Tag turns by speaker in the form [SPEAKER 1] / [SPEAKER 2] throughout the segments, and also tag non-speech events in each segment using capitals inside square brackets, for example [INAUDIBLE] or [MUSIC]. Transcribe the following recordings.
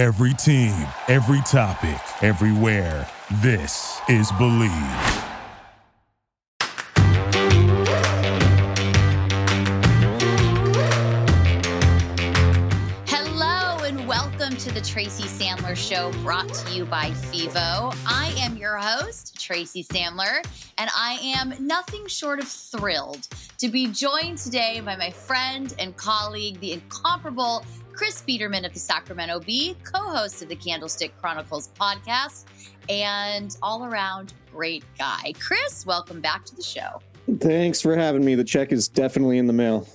[SPEAKER 1] Every team, every topic, everywhere. This is Believe.
[SPEAKER 2] Hello and welcome to the Tracy Sandler Show brought to you by FIVO. I am your host, Tracy Sandler, and I am nothing short of thrilled to be joined today by my friend and colleague, the incomparable Chris Biderman of the Sacramento Bee, co host of the Candlestick Chronicles podcast, and all around great guy. Chris, welcome back to the show.
[SPEAKER 3] Thanks for having me. The check is definitely in the mail.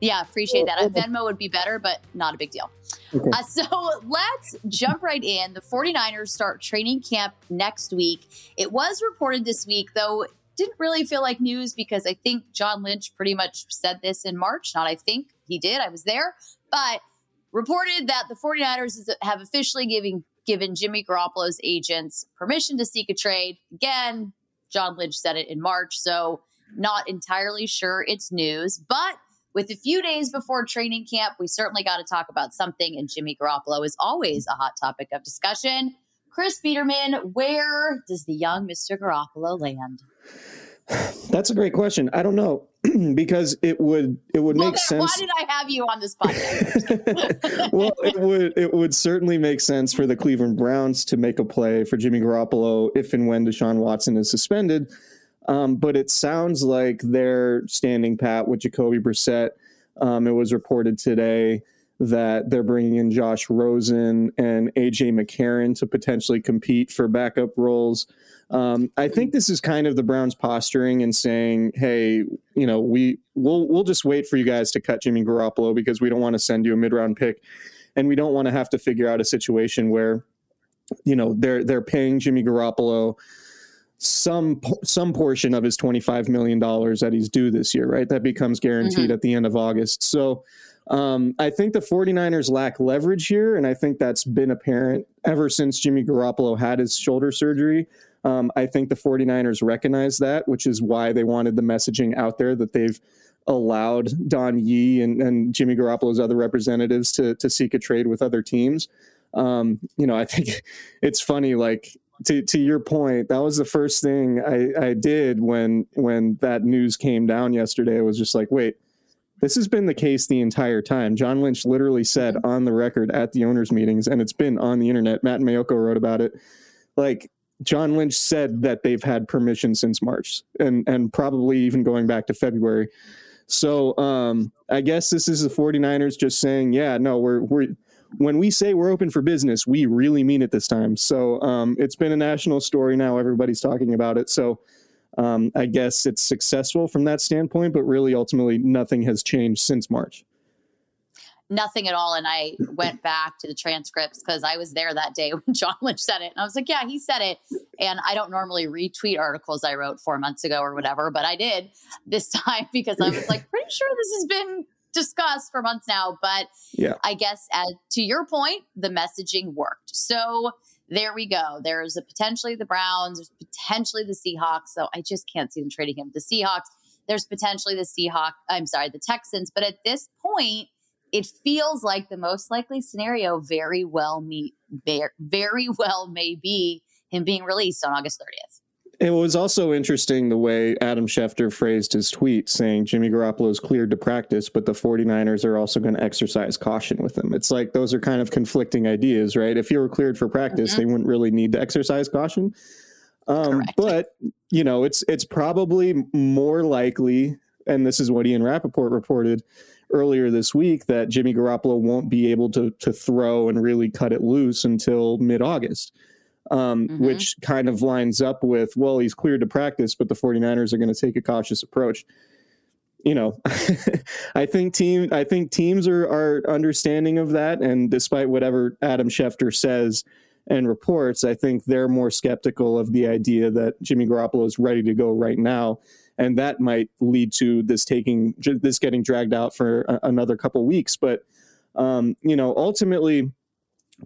[SPEAKER 2] Yeah, appreciate that. A Venmo would be better, but not a big deal. Okay. Uh, so let's jump right in. The 49ers start training camp next week. It was reported this week, though didn't really feel like news because I think John Lynch pretty much said this in March. Not I think he did. I was there. But reported that the 49ers have officially giving, given Jimmy Garoppolo's agents permission to seek a trade. Again, John Lynch said it in March, so not entirely sure it's news. But with a few days before training camp, we certainly got to talk about something, and Jimmy Garoppolo is always a hot topic of discussion. Chris Biderman, where does the young Mr. Garoppolo land? [SIGHS]
[SPEAKER 3] That's a great question. I don't know [CLEARS THROAT] because it would it would well, make sense. Why
[SPEAKER 2] did I have you on this [LAUGHS] podcast?
[SPEAKER 3] well, it would [LAUGHS] it would certainly make sense for the Cleveland Browns to make a play for Jimmy Garoppolo if and when Deshaun Watson is suspended. Um, but it sounds like they're standing pat with Jacoby Brissett. Um, it was reported today that they're bringing in Josh Rosen and AJ McCarron to potentially compete for backup roles. Um, I think this is kind of the Browns posturing and saying, "Hey, you know, we we'll we'll just wait for you guys to cut Jimmy Garoppolo because we don't want to send you a mid round pick, and we don't want to have to figure out a situation where, you know, they're they're paying Jimmy Garoppolo." some some portion of his 25 million dollars that he's due this year right that becomes guaranteed mm-hmm. at the end of august so um, I think the 49ers lack leverage here, and I think that's been apparent ever since Jimmy Garoppolo had his shoulder surgery. Um, I think the 49ers recognize that, which is why they wanted the messaging out there that they've allowed Don Yee and, and Jimmy Garoppolo's other representatives to, to seek a trade with other teams. Um, you know, I think [LAUGHS] it's funny, like to, to your point, that was the first thing I, I did when when that news came down yesterday. I was just like, wait, this has been the case the entire time. John Lynch literally said on the record at the owners' meetings, and it's been on the internet. Matt Maiocco wrote about it. Like John Lynch said that they've had permission since March and and probably even going back to February. So um, I guess this is the 49ers just saying, yeah, no, we're we're when we say we're open for business, we really mean it this time. So um, it's been a national story now. Everybody's talking about it. So um, I guess it's successful from that standpoint, but really ultimately nothing has changed since March
[SPEAKER 2] nothing at all. And I went back to the transcripts because I was there that day [LAUGHS] when John Lynch said it. And I was like, yeah, he said it. And I don't normally retweet articles I wrote four months ago or whatever, but I did this [LAUGHS] time because I was like, pretty sure this has been discussed for months now. But yeah. I guess as, to your point, the messaging worked. So there we go. There's a potentially the Browns, there's potentially the Seahawks. So I just can't see them trading him. The Seahawks, there's potentially the Seahawks, I'm sorry, the Texans. But at this point, it feels like the most likely scenario very well meet very [LAUGHS] well may be him being released on August 30th.
[SPEAKER 3] It was also interesting the way Adam Schefter phrased his tweet saying Jimmy Garoppolo is cleared to practice, but the 49ers are also going to exercise caution with him. It's like those are kind of conflicting ideas, right? If you were cleared for practice, mm-hmm. they wouldn't really need to exercise caution. Um, but, you know, it's it's probably more likely, and this is what Ian Rapoport reported, earlier this week that Jimmy Garoppolo won't be able to to throw and really cut it loose until mid August. Um, mm-hmm. Which kind of lines up with, well, he's cleared to practice, but the 49ers are going to take a cautious approach. You know, [LAUGHS] I think team I think teams are are understanding of that. And despite whatever Adam Schefter says and reports, I think they're more skeptical of the idea that Jimmy Garoppolo is ready to go right now and that might lead to this taking this getting dragged out for a, another couple weeks. But um, you know, ultimately,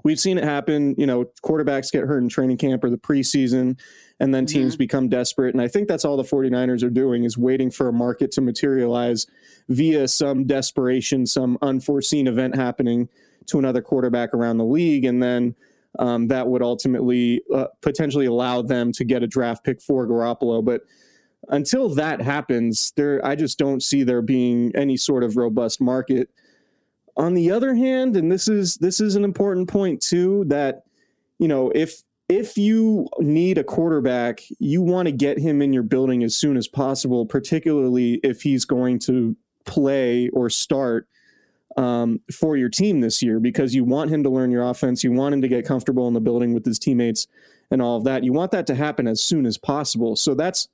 [SPEAKER 3] we've seen it happen. You know, quarterbacks get hurt in training camp or the preseason, and then teams mm-hmm. become desperate. And I think that's all the 49ers are doing is waiting for a market to materialize via some desperation, some unforeseen event happening to another quarterback around the league, and then um, that would ultimately uh, potentially allow them to get a draft pick for Garoppolo. But until that happens, there I just don't see there being any sort of robust market. On the other hand, and this is this is an important point too, that you know if if you need a quarterback, you want to get him in your building as soon as possible, particularly if he's going to play or start um, for your team this year, because you want him to learn your offense. You want him to get comfortable in the building with his teammates and all of that. You want that to happen as soon as possible. So that's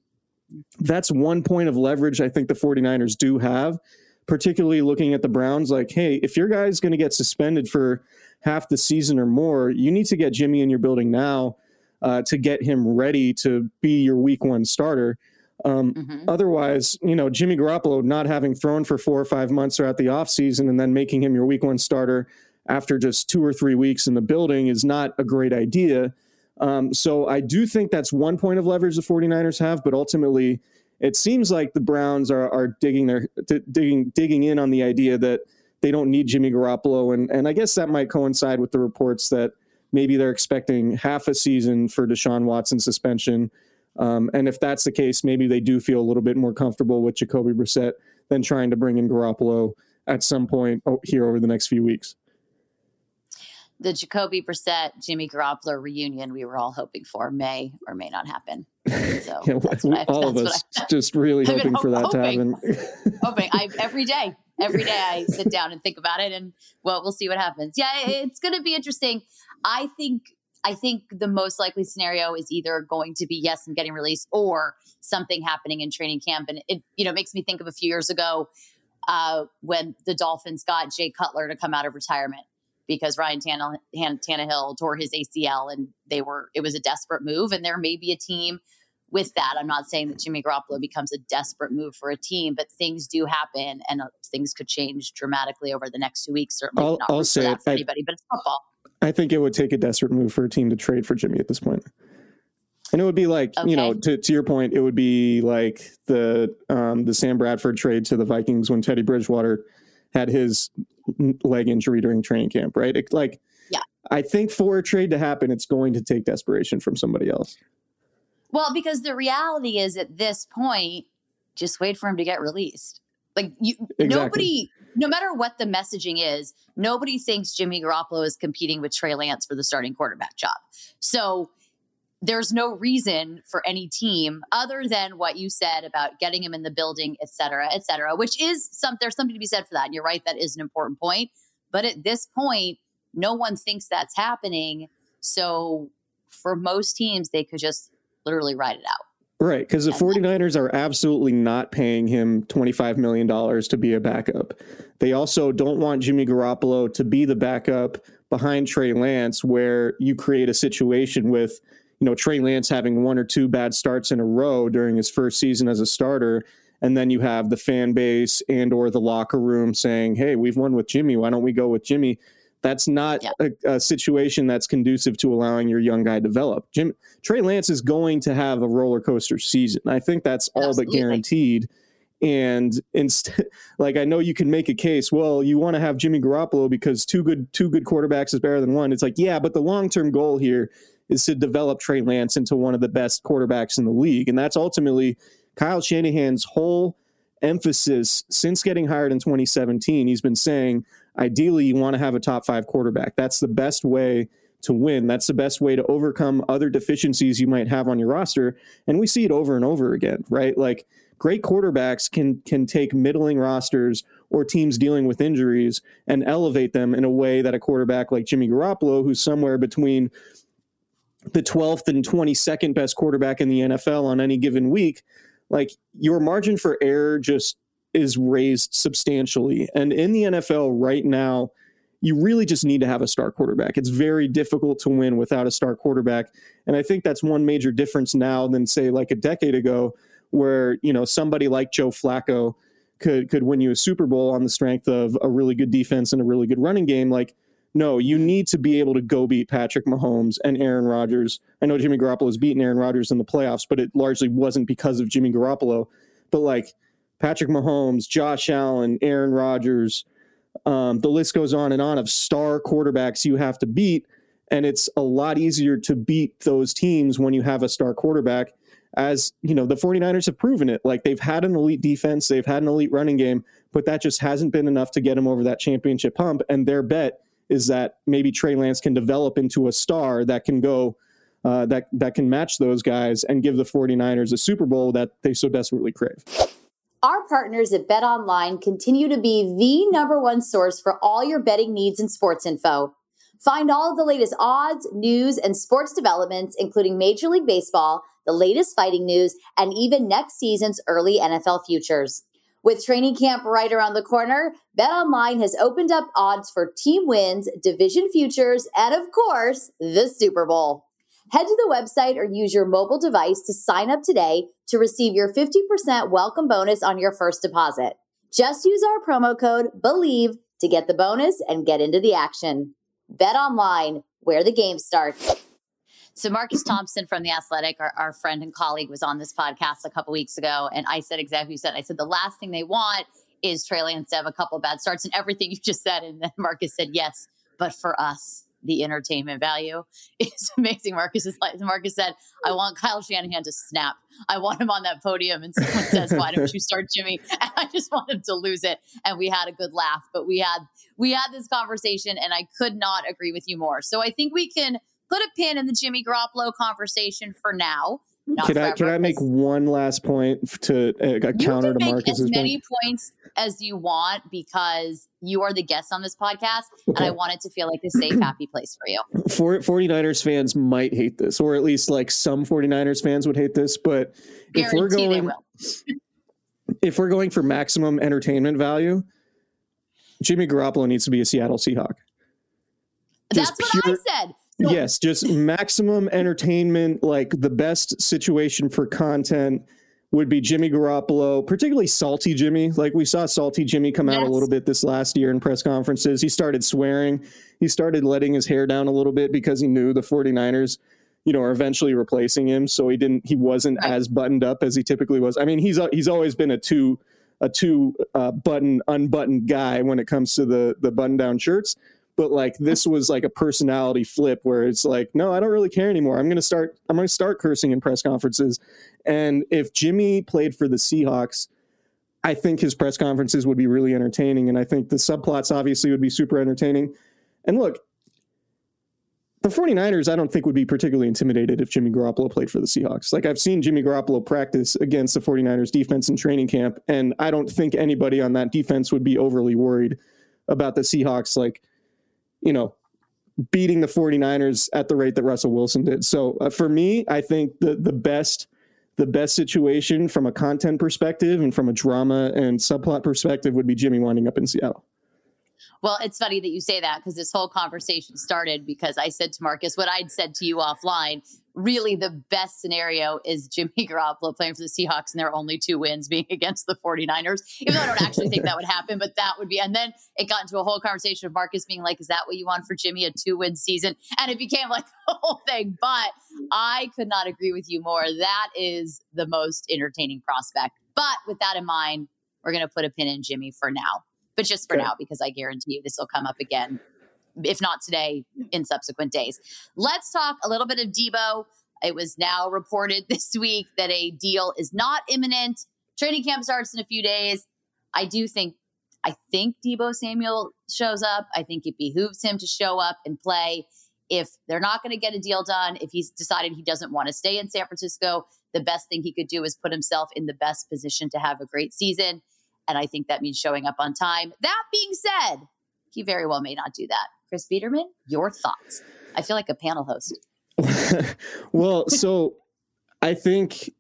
[SPEAKER 3] that's one point of leverage I think the 49ers do have, particularly looking at the Browns. Like, hey, if your guy's going to get suspended for half the season or more, you need to get Jimmy in your building now uh, to get him ready to be your week one starter. Um, mm-hmm. Otherwise, you know, Jimmy Garoppolo not having thrown for four or five months throughout the offseason and then making him your week one starter after just two or three weeks in the building is not a great idea. Um, so I do think that's one point of leverage the 49ers have, but ultimately it seems like the Browns are, are digging their digging digging in on the idea that they don't need Jimmy Garoppolo, and and I guess that might coincide with the reports that maybe they're expecting half a season for Deshaun Watson suspension. Um, and if that's the case, maybe they do feel a little bit more comfortable with Jacoby Brissett than trying to bring in Garoppolo at some point here over the next few weeks
[SPEAKER 2] the Jacoby Brissett, Jimmy Garoppolo reunion we were all hoping for may or may not happen. So [LAUGHS]
[SPEAKER 3] yeah, I, all of us just really [LAUGHS] hoping for that hoping, to
[SPEAKER 2] happen. [LAUGHS] hoping I, every day, every day I sit down and think about it, and well, we'll see what happens. Yeah, it's going to be interesting. I think. I think the most likely scenario is either going to be yes, I'm getting released, or something happening in training camp, and it you know makes me think of a few years ago uh, when the Dolphins got Jay Cutler to come out of retirement because Ryan Tannehill, Tannehill tore his ACL and they were it was a desperate move and there may be a team with that. I'm not saying that Jimmy Garoppolo becomes a desperate move for a team, but things do happen and uh, things could change dramatically over the next two weeks. Certainly I'll, not I'll say that for I, anybody, but it's football.
[SPEAKER 3] I think it would take a desperate move for a team to trade for Jimmy at this point. And it would be like, okay. you know, to, to your point, it would be like the um, the Sam Bradford trade to the Vikings when Teddy Bridgewater had his leg injury during training camp, right? It, like,
[SPEAKER 2] yeah,
[SPEAKER 3] I think for a trade to happen, it's going to take desperation from somebody else.
[SPEAKER 2] Well, because the reality is at this point, just wait for him to get released. Like you, exactly. nobody, no matter what the messaging is, nobody thinks Jimmy Garoppolo is competing with Trey Lance for the starting quarterback job. So there's no reason for any team other than what you said about getting him in the building, et cetera, et cetera, which is some, there's something to be said for that. And you're right, that is an important point. But at this point, no one thinks that's happening. So for most teams, they could just literally ride it out.
[SPEAKER 3] Right, because the 49ers are absolutely not paying him $25 million to be a backup. They also don't want Jimmy Garoppolo to be the backup behind Trey Lance, where you create a situation with you know Trey Lance having one or two bad starts in a row during his first season as a starter and then you have the fan base and or the locker room saying hey we've won with Jimmy. Why don't we go with Jimmy? That's not yeah. a, a, situation that's conducive to allowing your young guy to develop. Jim Trey Lance is going to have a roller coaster season. I think that's all Absolutely. but guaranteed. And instead [LAUGHS] like I know you can make a case well you want to have Jimmy Garoppolo because two good two good quarterbacks is better than one. It's like yeah but the long-term goal here is to develop Trey Lance into one of the best quarterbacks in the league. And that's ultimately Kyle Shanahan's whole emphasis since getting hired in 2017. He's been saying, ideally, you want to have a top five quarterback. That's the best way to win. That's the best way to overcome other deficiencies you might have on your roster. And we see it over and over again, right? Like great quarterbacks can can take middling rosters or teams dealing with injuries and elevate them in a way that a quarterback like Jimmy Garoppolo, who's somewhere between the 12th and 22nd best quarterback in the NFL on any given week, like your margin for error just is raised substantially. And in the NFL right now, you really just need to have a star quarterback. It's very difficult to win without a star quarterback. And I think that's one major difference now than say like a decade ago where, you know, somebody like Joe Flacco could could win you a Super Bowl on the strength of a really good defense and a really good running game like no, you need to be able to go beat Patrick Mahomes and Aaron Rodgers. I know Jimmy Garoppolo has beaten Aaron Rodgers in the playoffs, but it largely wasn't because of Jimmy Garoppolo. But like Patrick Mahomes, Josh Allen, Aaron Rodgers, Um, the list goes on and on of star quarterbacks you have to beat. And it's a lot easier to beat those teams when you have a star quarterback. As you know, the 49ers have proven it. Like they've had an elite defense, they've had an elite running game, but that just hasn't been enough to get them over that championship hump. And their bet is that maybe Trey Lance can develop into a star that can go uh, that that can match those guys and give the 49ers a Super Bowl that they so desperately crave.
[SPEAKER 2] Our partners at Bet Online continue to be the number one source for all your betting needs and sports info. Find all of the latest odds, news, and sports developments, including Major League Baseball, the latest fighting news, and even next season's early NFL futures. With training camp right around the corner, BetOnline has opened up odds for team wins, division futures, and of course, the Super Bowl. Head to the website or use your mobile device to sign up today to receive your 50% welcome bonus on your first deposit. Just use our promo code BELIEVE to get the bonus and get into the action. Bet online, where the game starts. So Marcus Thompson from The Athletic, our, our friend and colleague, was on this podcast a couple weeks ago. And I said exactly what you said. I said the last thing they want is Trey Lance to have a couple bad starts and everything [LAUGHS] you just said. And then Marcus said, yes, but for us, the entertainment value is [LAUGHS] amazing. Marcus is like Marcus said, I want Kyle Shanahan to snap. I want him on that podium and someone says, Why don't you start Jimmy? [LAUGHS] And I just want him to lose it. And we had a good laugh, but we had we had this conversation and I could not agree with you more. So I think we can put a pin in the Jimmy Garoppolo conversation for now.
[SPEAKER 3] Can I can I make one last point to uh, counter to Marcus's
[SPEAKER 2] as many point? points as you want because you are the guest on this podcast okay. and I want it to feel like a safe [CLEARS THROAT] happy place for you.
[SPEAKER 3] For 49ers fans might hate this or at least like some 49ers fans would hate this but Guarantee if we're going [LAUGHS] if we're going for maximum entertainment value Jimmy Garoppolo needs to be a Seattle Seahawk.
[SPEAKER 2] Just That's what pure, I said.
[SPEAKER 3] Yes, just maximum entertainment, like the best situation for content would be Jimmy Garoppolo, particularly Salty Jimmy. Like we saw Salty Jimmy come yes. out a little bit this last year in press conferences. He started swearing. He started letting his hair down a little bit because he knew the 49ers, you know, are eventually replacing him. So he didn't he wasn't right. as buttoned up as he typically was. I mean, he's he's always been a two a two uh, button unbuttoned guy when it comes to the the button down shirts but like this was like a personality flip where it's like no i don't really care anymore. I'm going to start i'm going to start cursing in press conferences. And if jimmy played for the seahawks i think his press conferences would be really entertaining and i think the subplots obviously would be super entertaining. And look the 49ers i don't think would be particularly intimidated if jimmy garoppolo played for the seahawks. Like i've seen jimmy garoppolo practice against the 49ers defense in training camp and i don't think anybody on that defense would be overly worried about the seahawks. Like you know, beating the 49ers at the rate that Russell Wilson did. So uh, for me, I think the the best the best situation from a content perspective and from a drama and subplot perspective would be Jimmy winding up in Seattle.
[SPEAKER 2] Well, it's funny that you say that because this whole conversation started because I said to Marcus what I'd said to you offline. Really, the best scenario is Jimmy [LAUGHS] Garoppolo playing for the Seahawks and their only two wins being against the 49ers. Even though I don't actually think that would happen, but that would be. And then it got into a whole conversation of Marcus being like, Is that what you want for Jimmy? A two win season? And it became like [LAUGHS] the whole thing. But I could not agree with you more. That is the most entertaining prospect. But with that in mind, we're going to put a pin in Jimmy for now but just for okay. now, because I guarantee you this will come up again, if not today, in subsequent days. Let's talk a little bit of Deebo. It was now reported [LAUGHS] this week that a deal is not imminent. Training camp starts in a few days. I do think I think Deebo Samuel shows up. I think it behooves him to show up and play. If they're not going to get a deal done, if he's decided he doesn't want to stay in San Francisco, the best thing he could do is put himself in the best position to have a great season. And I think that means showing up on time. That being said, he very well may not do that. Chris Biderman, your thoughts? I feel like a panel host. [LAUGHS]
[SPEAKER 3] well, so I think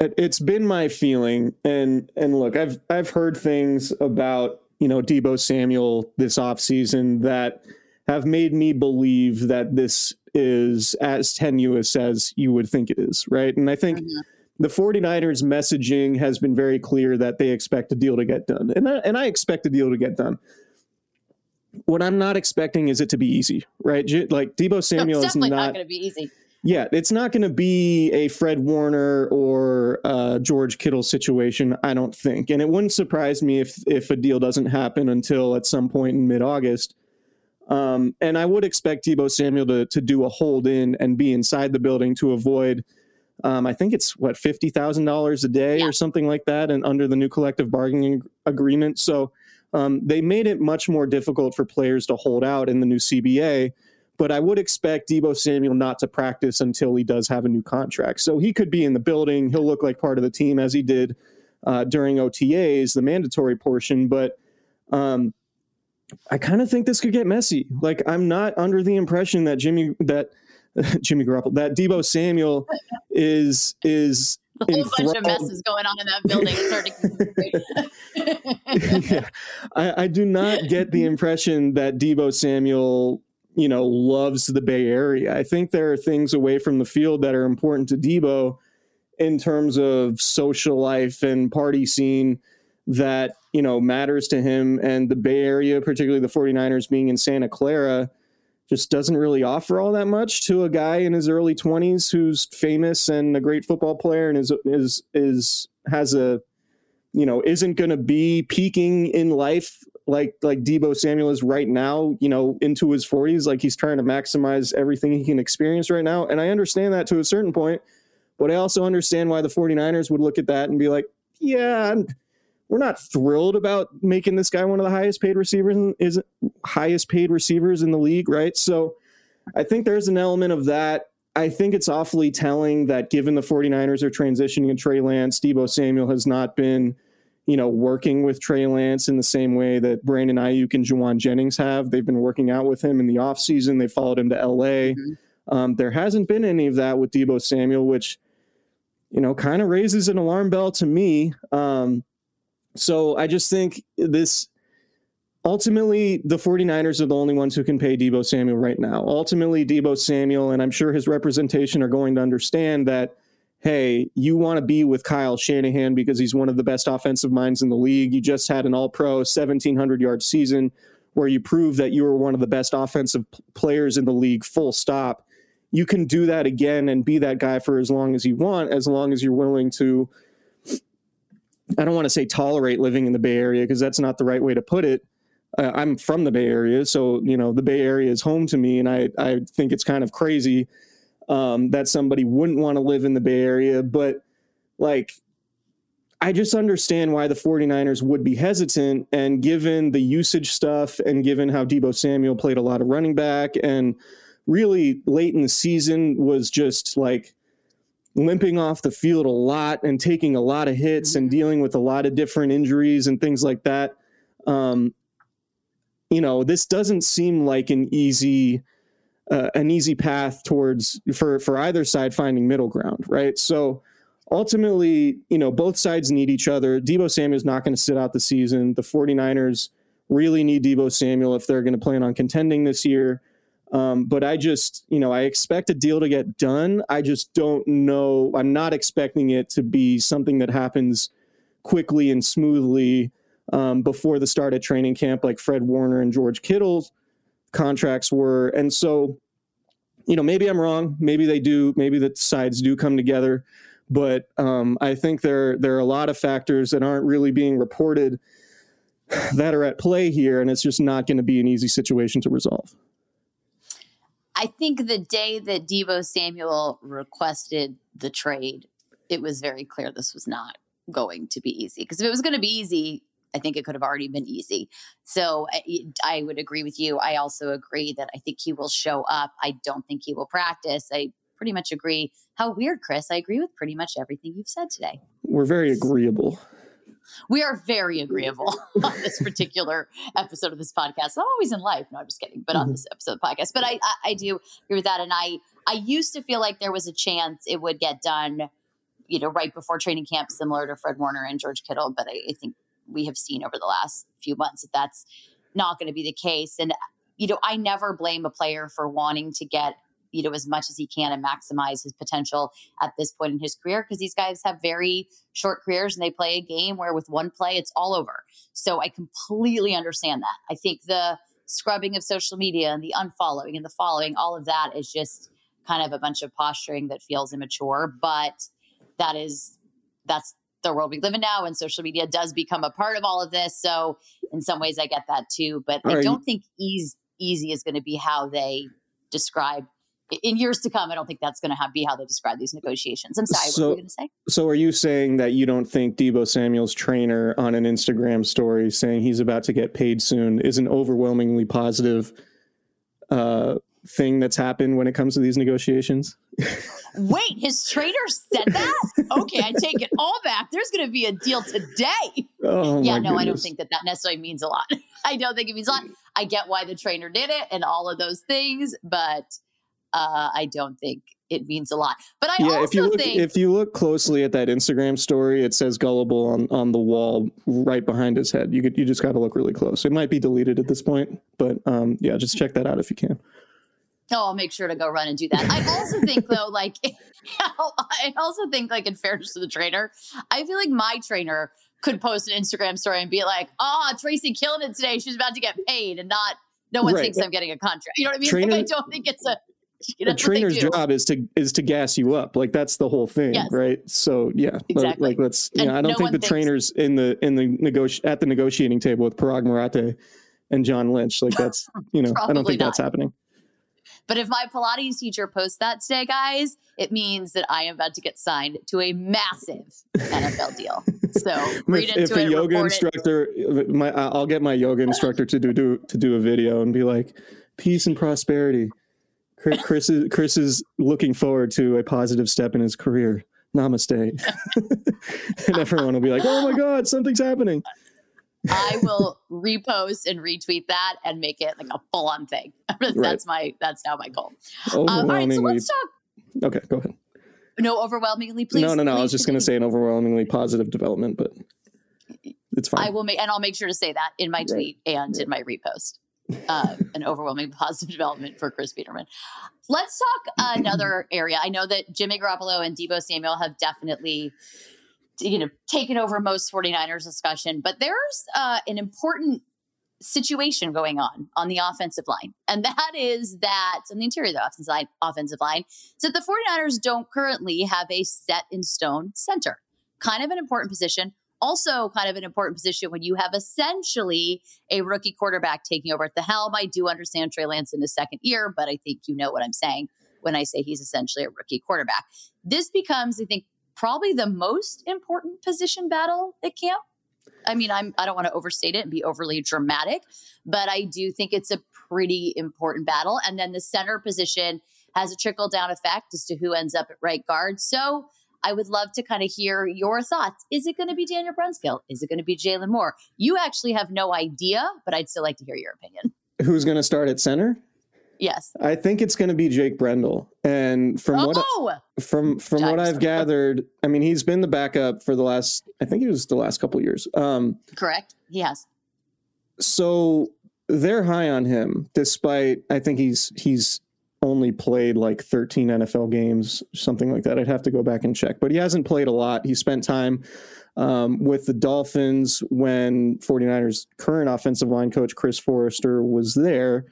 [SPEAKER 3] it's been my feeling, and and look, I've I've heard things about you know Deebo Samuel this offseason that have made me believe that this is as tenuous as you would think it is, right? And I think. Mm-hmm the 49ers messaging has been very clear that they expect a deal to get done. And I, and I expect a deal to get done. What I'm not expecting is it to be easy, right? Like Deebo Samuel no,
[SPEAKER 2] is not,
[SPEAKER 3] not
[SPEAKER 2] going to be easy.
[SPEAKER 3] Yeah, it's not going to be a Fred Warner or uh, George Kittle situation, I don't think. And it wouldn't surprise me if if a deal doesn't happen until at some point in mid August. Um, and I would expect Deebo Samuel to to do a hold in and be inside the building to avoid. Um, I think it's what fifty thousand dollars a day yeah. or something like that, and under the new collective bargaining agreement. So um, they made it much more difficult for players to hold out in the new CBA. But I would expect Deebo Samuel not to practice until he does have a new contract. So he could be in the building. He'll look like part of the team as he did uh, during OTAs, the mandatory portion. But um, I kind of think this could get messy. Like I'm not under the impression that Jimmy that [LAUGHS] Jimmy Garoppolo that Deebo Samuel [LAUGHS] is is
[SPEAKER 2] a whole bunch of messes going on in that building.
[SPEAKER 3] It's [LAUGHS] yeah. I, I do not get the [LAUGHS] impression that Deebo Samuel, you know, loves the Bay Area. I think there are things away from the field that are important to Deebo in terms of social life and party scene that you know matters to him and the bay area particularly the 49ers being in santa clara just doesn't really offer all that much to a guy in his early 20s who's famous and a great football player and is is is has a you know isn't going to be peaking in life like like Deebo Samuel is right now, you know, into his 40s like he's trying to maximize everything he can experience right now. And I understand that to a certain point, but I also understand why the 49ers would look at that and be like, yeah, we're not thrilled about making this guy one of the highest paid receivers is highest paid receivers in the league, right? So I think there's an element of that. I think it's awfully telling that given the 49ers are transitioning in Trey Lance, Deebo Samuel has not been, you know, working with Trey Lance in the same way that Brandon Aiyuk and Jauan Jennings have. They've been working out with him in the offseason. They followed him to LA. Mm-hmm. Um, there hasn't been any of that with Deebo Samuel, which, you know, kind of raises an alarm bell to me. Um, so I just think this ultimately the 49ers are the only ones who can pay Deebo Samuel right now. Ultimately, Deebo Samuel, and I'm sure his representation are going to understand that, hey, you want to be with Kyle Shanahan because he's one of the best offensive minds in the league. You just had an all pro 1,700 yard season where you proved that you were one of the best offensive players in the league, full stop. You can do that again and be that guy for as long as you want, as long as you're willing to I don't want to say tolerate living in the Bay Area because that's not the right way to put it. Uh, I'm from the Bay Area, so you know the Bay Area is home to me, and I I think it's kind of crazy um, that somebody wouldn't want to live in the Bay Area, but like I just understand why the 49ers would be hesitant. And given the usage stuff and given how Deebo Samuel played a lot of running back and really late in the season was just like limping off the field a lot and taking a lot of hits and mm-hmm. dealing with a lot of different injuries and things like that. Um, you know, this doesn't seem like an easy uh, an easy path towards for for either side finding middle ground, right? So ultimately, you know, both sides need each other. Deebo Samuel is not going to sit out the season. The 49ers really need Deebo Samuel if they're going to plan on contending this year. Um, but I just, you know, I expect a deal to get done. I just don't know. I'm not expecting it to be something that happens quickly and smoothly um, before the start of training camp, like Fred Warner and George Kittle's contracts were. And so, you know, maybe I'm wrong. Maybe they do. Maybe the sides do come together. But um, I think there there are a lot of factors that aren't really being reported [SIGHS] that are at play here, and it's just not going to be an easy situation to resolve.
[SPEAKER 2] I think the day that Deebo Samuel requested the trade, it was very clear this was not going to be easy. Because if it was going to be easy, I think it could have already been easy. So I, would agree with you. I also agree that I think he will show up. I don't think he will practice. I pretty much agree. How weird, Chris. I agree with pretty much everything you've said today.
[SPEAKER 3] We're very agreeable
[SPEAKER 2] we are very agreeable [LAUGHS] [LAUGHS] on this particular episode of this podcast. Not always in life. No, I'm just kidding. But on mm-hmm. this episode of the podcast, but I, I, I do agree with that. And I I used to feel like there was a chance it would get done, you know, right before training camp, similar to Fred Warner and George Kittle. But I, I think we have seen over the last few months that that's not going to be the case. And you know, I never blame a player for wanting to get you know as much as he can and maximize his potential at this point in his career because these guys have very short careers and they play a game where with one play it's all over. So I completely understand that. I think the scrubbing of social media and the unfollowing and the following, all of that is just kind of a bunch of posturing that feels immature. But that is that's the world we live in now, and social media does become a part of all of this. So in some ways, I get that too. But I don't think easy easy is going to be how they describe in years to come, I don't think that's going to be how they describe these negotiations. I'm sorry, so, what were you going to say?
[SPEAKER 3] So, are you saying that you don't think Deebo Samuel's trainer on an Instagram story saying he's about to get paid soon is an overwhelmingly positive uh, thing that's happened when it comes to these negotiations? [LAUGHS]
[SPEAKER 2] Wait, his trainer said that? Okay, I take it all back. There's going to be a deal today.
[SPEAKER 3] Oh,
[SPEAKER 2] yeah, no,
[SPEAKER 3] goodness.
[SPEAKER 2] I don't think that that necessarily means a lot. [LAUGHS] I don't think it means a lot. I get why the trainer did it and all of those things, but uh, I don't think it means a lot. But I yeah,
[SPEAKER 3] if you look,
[SPEAKER 2] think
[SPEAKER 3] if you look closely at that Instagram story, it says gullible on, on the wall right behind his head. You could, you just got to look really close. It might be deleted at this point, but um, yeah, just check that out if you can.
[SPEAKER 2] Oh, I'll make sure to go run and do that. I also think though, like [LAUGHS] I also think like in fairness to the trainer, I feel like my trainer could post an Instagram story and be like, "Oh, Tracy killing it today. She's about to get paid," and not no one right. thinks I'm getting a contract. You know what I mean? Trainer, like, I don't think it's a [LAUGHS]
[SPEAKER 3] the trainer's job is to is to gas you up. Like that's the whole thing, yes. right? So yeah,
[SPEAKER 2] exactly.
[SPEAKER 3] Like, let's. Yeah, you know, I don't no think the thinks... trainers in the in the negoti- at the negotiating table with Paraag Marathe and John Lynch. Like that's [LAUGHS] you know, I don't think not. that's happening.
[SPEAKER 2] But if my Pilates teacher posts that today, guys, it means that I am about to get signed to a massive NFL deal. So [LAUGHS] read
[SPEAKER 3] if,
[SPEAKER 2] into
[SPEAKER 3] if
[SPEAKER 2] it.
[SPEAKER 3] a yoga instructor, my I'll get my yoga instructor to do, do to do a video and be like, peace and prosperity. Chris is Chris is looking forward to a positive step in his career. Namaste. [LAUGHS] and everyone will be like, "Oh my God, something's happening."
[SPEAKER 2] I will repost and retweet that and make it like a full on thing. [LAUGHS] that's right. my that's now my goal. Um, all right, so let's talk.
[SPEAKER 3] Okay, go ahead.
[SPEAKER 2] No, overwhelmingly, please.
[SPEAKER 3] No, no, no.
[SPEAKER 2] I
[SPEAKER 3] was just going to say an overwhelmingly positive development, but it's fine.
[SPEAKER 2] I will make, and I'll make sure to say that in my tweet right. and in my repost. Uh, an overwhelming [LAUGHS] positive development for Chris Biderman. Let's talk another area. I know that Jimmy Garoppolo and Deebo Samuel have definitely you know taken over most 49ers discussion but there's uh, an important situation going on on the offensive line and that is that on the interior of the offensive line, offensive line so the 49ers don't currently have a set in stone center kind of an important position also kind of an important position when you have essentially a rookie quarterback taking over at the helm i do understand trey lance in his second year but i think you know what i'm saying when i say he's essentially a rookie quarterback this becomes i think probably the most important position battle at camp. I mean, I'm I don't want to overstate it and be overly dramatic, but I do think it's a pretty important battle. And then the center position has a trickle down effect as to who ends up at right guard. So I would love to kind of hear your thoughts. Is it going to be Daniel Brunskill? Is it going to be Jaylon Moore? You actually have no idea, but I'd still like to hear your opinion.
[SPEAKER 3] Who's going to start at center?
[SPEAKER 2] Yes.
[SPEAKER 3] I think it's going to be Jake Brendel. And from oh! what I, from from what I've gathered, I mean, he's been the backup for the last I think it was the last couple years. Um,
[SPEAKER 2] Correct. He has.
[SPEAKER 3] So they're high on him despite I think he's he's only played like 13 NFL games, something like that. I'd have to go back and check, but he hasn't played a lot. He spent time um, with the Dolphins when 49ers current offensive line coach Chris Foerster was there.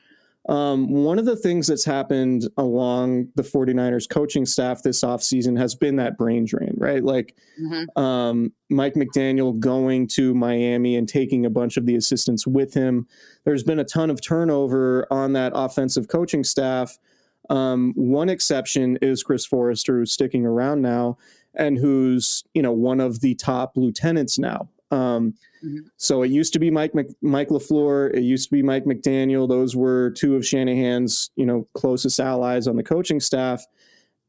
[SPEAKER 3] Um, one of the things that's happened along the 49ers coaching staff this offseason has been that brain drain, right? Like mm-hmm. um, Mike McDaniel going to Miami and taking a bunch of the assistants with him. There's been a ton of turnover on that offensive coaching staff. Um, one exception is Chris Foerster, who's sticking around now and who's, you know, one of the top lieutenants now. Um, Mm-hmm. So it used to be Mike Mc, Mike LaFleur. It used to be Mike McDaniel. Those were two of Shanahan's, you know, closest allies on the coaching staff.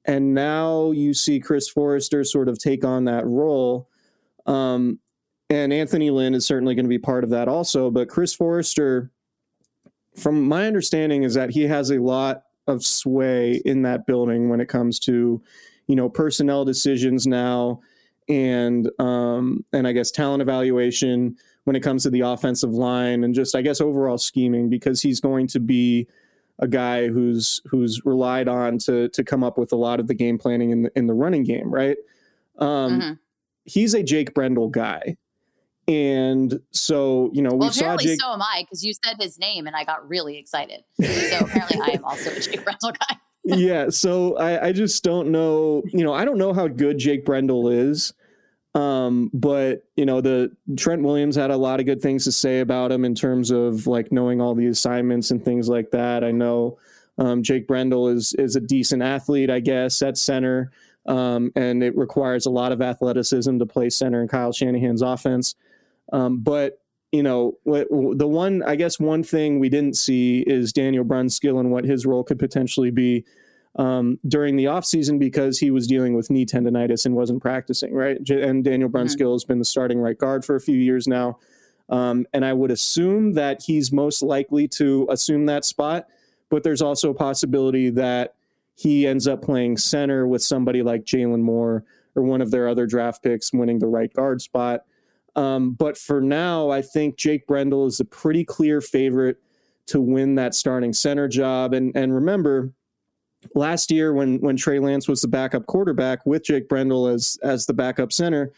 [SPEAKER 3] And now you see Chris Foerster sort of take on that role. Um, and Anthony Lynn is certainly going to be part of that also. But Chris Foerster, from my understanding, is that he has a lot of sway in that building when it comes to, you know, personnel decisions now and um, and I guess talent evaluation when it comes to the offensive line and just I guess overall scheming because he's going to be a guy who's who's relied on to to come up with a lot of the game planning in the in the running game, right? Um, mm-hmm. He's a Jake Brendel guy, and so you know we
[SPEAKER 2] well,
[SPEAKER 3] saw Jake.
[SPEAKER 2] So am I because you said his name and I got really excited. [LAUGHS] So apparently I am also a Jake Brendel guy.
[SPEAKER 3] yeah, so I, I just don't know. You know, I don't know how good Jake Brendel is. Um, but you know, the Trent Williams had a lot of good things to say about him in terms of like knowing all the assignments and things like that. I know um, Jake Brendel is is a decent athlete, I guess, at center, um, and it requires a lot of athleticism to play center in Kyle Shanahan's offense. Um, but you know, the one I guess one thing we didn't see is Daniel Brunskill and what his role could potentially be um, during the offseason because he was dealing with knee tendonitis and wasn't practicing, right? And Daniel. Brunskill mm-hmm. has been the starting right guard for a few years now. Um, and I would assume that he's most likely to assume that spot, but there's also a possibility that he ends up playing center with somebody like Jaylon Moore or one of their other draft picks winning the right guard spot. Um, but for now, I think Jake Brendel is a pretty clear favorite to win that starting center job. And and remember, last year when when Trey Lance was the backup quarterback with Jake Brendel as as the backup center,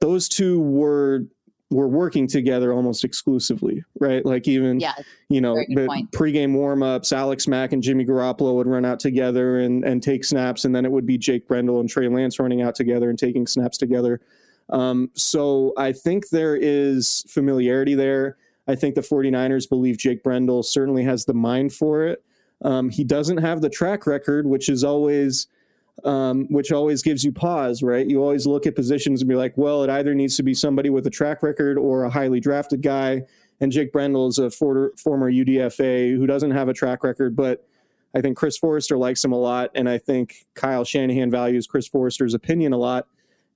[SPEAKER 3] those two were were working together almost exclusively, right? Like even yeah, you know the pregame warmups, Alex Mack and Jimmy Garoppolo would run out together and and take snaps, and then it would be Jake Brendel and Trey Lance running out together and taking snaps together. Um, so I think there is familiarity there. I think the 49ers believe Jake Brendel certainly has the mind for it. Um, he doesn't have the track record, which is always um, which always gives you pause, right? You always look at positions and be like, well, it either needs to be somebody with a track record or a highly drafted guy. And Jake Brendel is a for, former UDFA who doesn't have a track record, but I think Chris Foerster likes him a lot, and I think Kyle Shanahan values Chris Foerster's opinion a lot,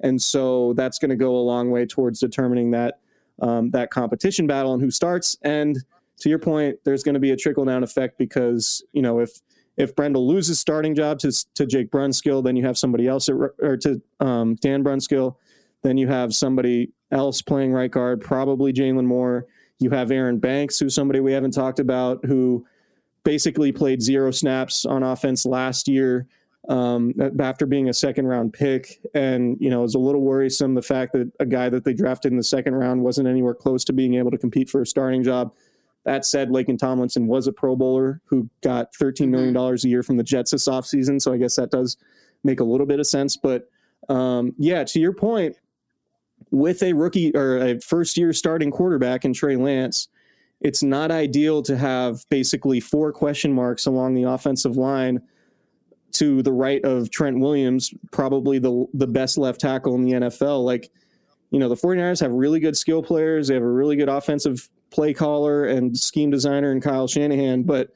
[SPEAKER 3] and so that's going to go a long way towards determining that um, that competition battle and who starts. And to your point, there's going to be a trickle down effect because you know if if Brendel loses starting job to to Jake Brunskill, then you have somebody else at, or to um, Dan Brunskill, then you have somebody else playing right guard, probably Jaylon Moore. You have Aaron Banks, who's somebody we haven't talked about, who basically played zero snaps on offense last year um, after being a second round pick. And, you know, it was a little worrisome the fact that a guy that they drafted in the second round wasn't anywhere close to being able to compete for a starting job. That said, Laken Tomlinson was a Pro Bowler who got $13 million mm-hmm. a year from the Jets this offseason. So I guess that does make a little bit of sense. But um, yeah, to your point, with a rookie or a first year starting quarterback in Trey Lance, it's not ideal to have basically four question marks along the offensive line to the right of Trent Williams, probably the the best left tackle in the NFL. Like, you know, the 49ers have really good skill players. They have a really good offensive play caller and scheme designer in Kyle Shanahan, but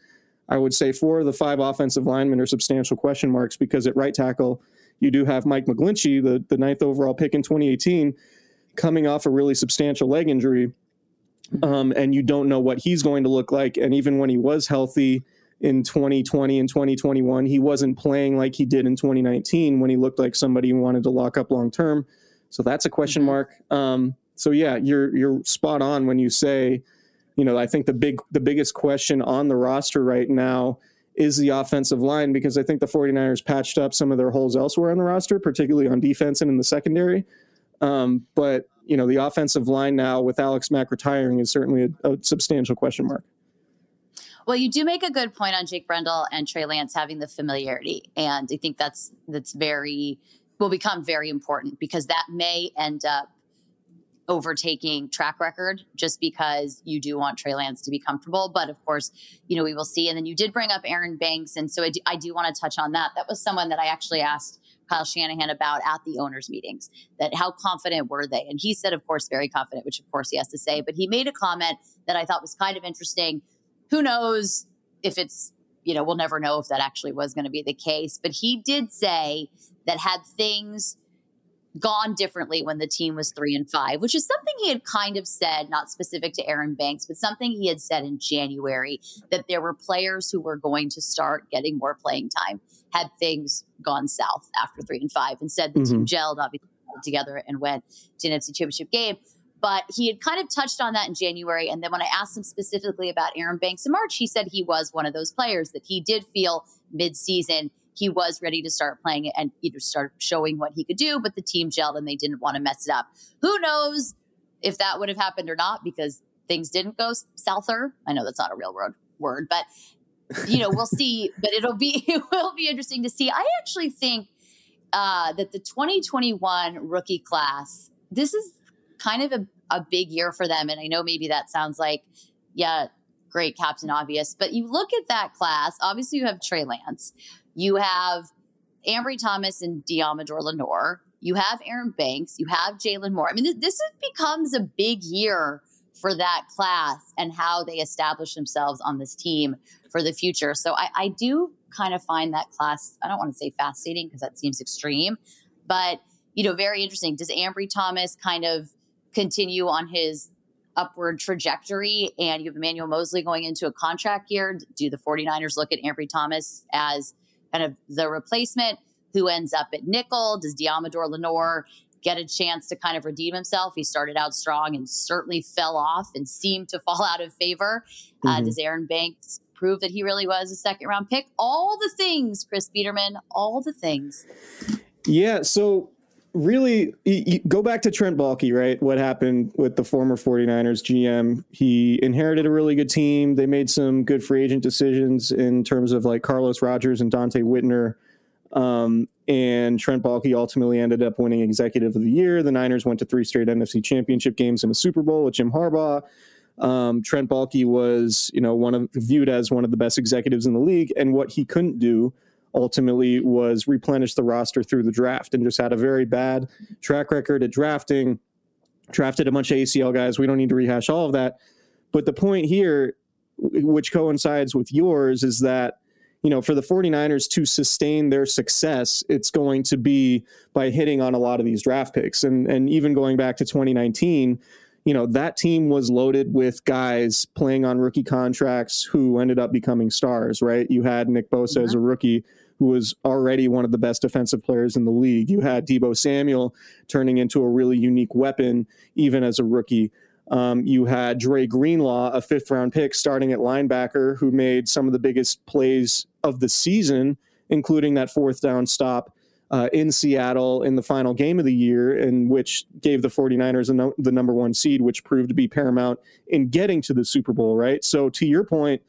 [SPEAKER 3] I would say four of the five offensive linemen are substantial question marks because at right tackle, you do have Mike McGlinchey, the, the ninth overall pick in 2018, coming off a really substantial leg injury. Um, and you don't know what he's going to look like. And even when he was healthy in 2020 and 2021, he wasn't playing like he did in 2019 when he looked like somebody who wanted to lock up long term. So that's a question mm-hmm. mark. Um, so yeah, you're you're spot on when you say, you know, I think the big the biggest question on the roster right now is the offensive line because I think the 49ers patched up some of their holes elsewhere on the roster, particularly on defense and in the secondary. Um, but you know, the offensive line now with Alex Mack retiring is certainly a, a substantial question mark.
[SPEAKER 2] Well, you do make a good point on Jake Brendel and Trey Lance having the familiarity, and I think that's that's very will become very important because that may end up overtaking track record just because you do want Trey Lance to be comfortable. But of course, you know, we will see. And then you did bring up Aaron Banks. And so I do, I do want to touch on that. That was someone that I actually asked Kyle Shanahan about at the owners' meetings that how confident were they? And he said, of course, very confident, which of course he has to say. But he made a comment that I thought was kind of interesting. Who knows if it's you know, we'll never know if that actually was going to be the case. But he did say that had things gone differently when the team was three and five, which is something he had kind of said, not specific to Aaron Banks, but something he had said in January that there were players who were going to start getting more playing time had things gone south after three and five. and said the mm-hmm. team gelled obviously together and went to an NFC championship game. But he had kind of touched on that in January. And then when I asked him specifically about Aaron Banks in March, he said he was one of those players that he did feel mid-season he was ready to start playing it and you know start showing what he could do, but the team gelled and they didn't want to mess it up. Who knows if that would have happened or not because things didn't go souther. I know that's not a real word, word, but you know, we'll see, [LAUGHS] but it'll be [LAUGHS] it will be interesting to see. I actually think uh, that the 2021 rookie class, this is kind of a, a big year for them. And I know maybe that sounds like, yeah, great, Captain Obvious. But you look at that class, obviously you have Trey Lance, you have Ambry Thomas and Deommodore Lenoir, you have Aaron Banks, you have Jaylon Moore. I mean, this, this becomes a big year for that class and how they establish themselves on this team for the future. So I, I do kind of find that class, I don't want to say fascinating because that seems extreme, but you know, very interesting. Does Ambry Thomas kind of continue on his upward trajectory and you have Emmanuel Moseley going into a contract year? Do the 49ers look at Ambry Thomas as kind of the replacement? Who ends up at nickel? Does Deommodore Lenoir get a chance to kind of redeem himself. He started out strong and certainly fell off and seemed to [LAUGHS] fall out of favor. Uh, mm-hmm. Uh, does Aaron Banks prove that he really was a second round pick? All the things, Chris Biderman, all the things.
[SPEAKER 3] Yeah. So, really, you go back to Trent Baalke, right? What happened with the former 49ers GM? He inherited a really good team. They made some good free agent decisions in terms of like Carlos Rogers and Donte Whitner. Um, and Trent Baalke ultimately ended up winning Executive of the Year. The Niners went to three straight NFC Championship games and a Super Bowl with Jim Harbaugh. Um, Trent Baalke was, you know, one of viewed as one of the best executives in the league, and what he couldn't do ultimately was replenish the roster through the draft, and just had a very bad track record at drafting. Drafted a bunch of ACL guys. We don't need to rehash all of that, but the point here, which coincides with yours, is that you know, for the 49ers to sustain their success, it's going to be by hitting on a lot of these draft picks. And and even going back to 2019, you know, that team was loaded with guys playing on rookie contracts who ended up becoming stars, right? You had Nick Bosa as a rookie who was already one of the best defensive players in the league. You had Deebo Samuel turning into a really unique weapon even as a rookie. Um, you had Dre Greenlaw, a fifth round pick, starting at linebacker, who made some of the biggest plays of the season, including that fourth down stop uh, in Seattle in the final game of the year, in which gave the 49ers no- the number one seed, which proved to be paramount in getting to the Super Bowl, right? So, to your point,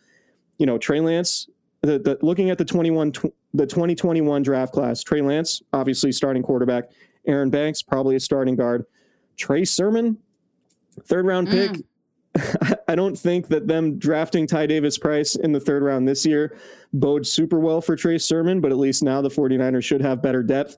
[SPEAKER 3] you know, Trey Lance, the, the, looking at the 21, tw- the 2021 draft class, Trey Lance, obviously starting quarterback, Aaron Banks, probably a starting guard. Trey Sermon, Third round mm. pick. [LAUGHS] I don't think that them drafting Ty Davis Price in the third round this year bodes super well for Trey Sermon, but at least now the 49ers should have better depth.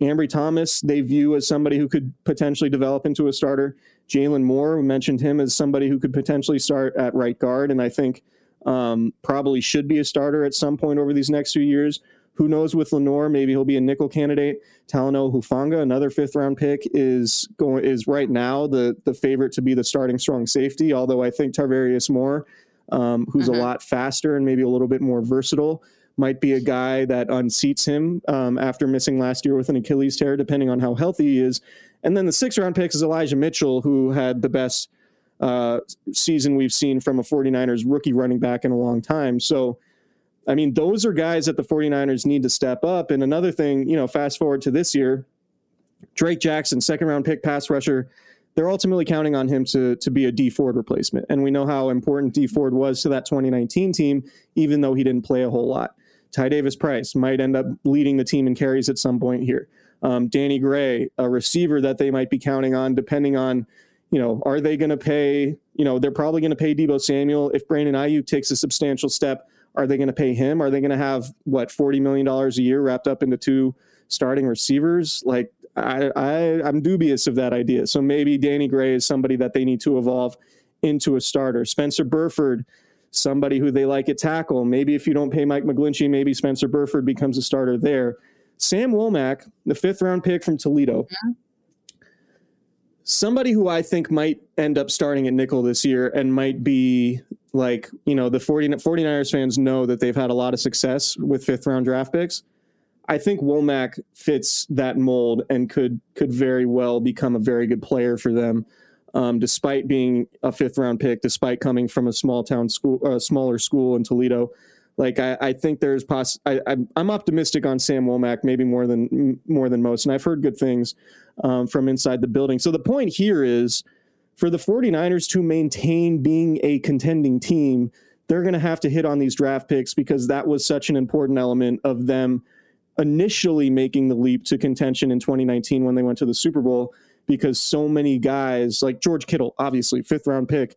[SPEAKER 3] Ambry Thomas, they view as somebody who could potentially develop into a starter. Jaylon Moore, we mentioned him as somebody who could potentially start at right guard, and I think um, probably should be a starter at some point over these next few years. Who knows with Lenoir? Maybe he'll be a nickel candidate. Talanoa Hufanga, another fifth round pick, is going is right now the the favorite to be the starting strong safety. Although I think Tarvarius Moore, um, who's mm-hmm. a lot faster and maybe a little bit more versatile, might be a guy that unseats him um, after missing last year with an Achilles tear, depending on how healthy he is. And then the sixth round pick is Elijah Mitchell, who had the best uh, season we've seen from a 49ers rookie running back in a long time. So I mean, those are guys that the 49ers need to step up. And another thing, you know, fast forward to this year, Drake Jackson, second round pick pass rusher, they're ultimately counting on him to, to be a Dee Ford replacement. And we know how important Dee Ford was to that 2019 team, even though he didn't play a whole lot. Ty Davis Price might end up leading the team in carries at some point here. Um, Danny Gray, a receiver that they might be counting on, depending on, you know, are they going to pay, you know, they're probably going to pay Deebo Samuel. If Brandon Aiyuk takes a substantial step, are they going to pay him? Are they going to have what forty million dollars a year wrapped up into two starting receivers? Like I, I I'm dubious of that idea. So maybe Danny Gray is somebody that they need to evolve into a starter. Spencer Burford, somebody who they like at tackle. Maybe if you don't pay Mike McGlinchey, maybe Spencer Burford becomes a starter there. Sam Womack, the fifth round pick from Toledo. Yeah. Somebody who I think might end up starting at nickel this year and might be like you know the 40, 49ers fans know that they've had a lot of success with fifth round draft picks. I think womack fits that mold and could could very well become a very good player for them um, despite being a fifth round pick despite coming from a small town school a smaller school in toledo. Like I, I think there's poss I, am optimistic on Sam Womack maybe more than more than most, and I've heard good things um, from inside the building. So the point here is for the 49ers to maintain being a contending team, they're going to have to hit on these draft picks because that was such an important element of them initially making the leap to contention in 2019 when they went to the Super Bowl because so many guys like George Kittle, obviously fifth round pick.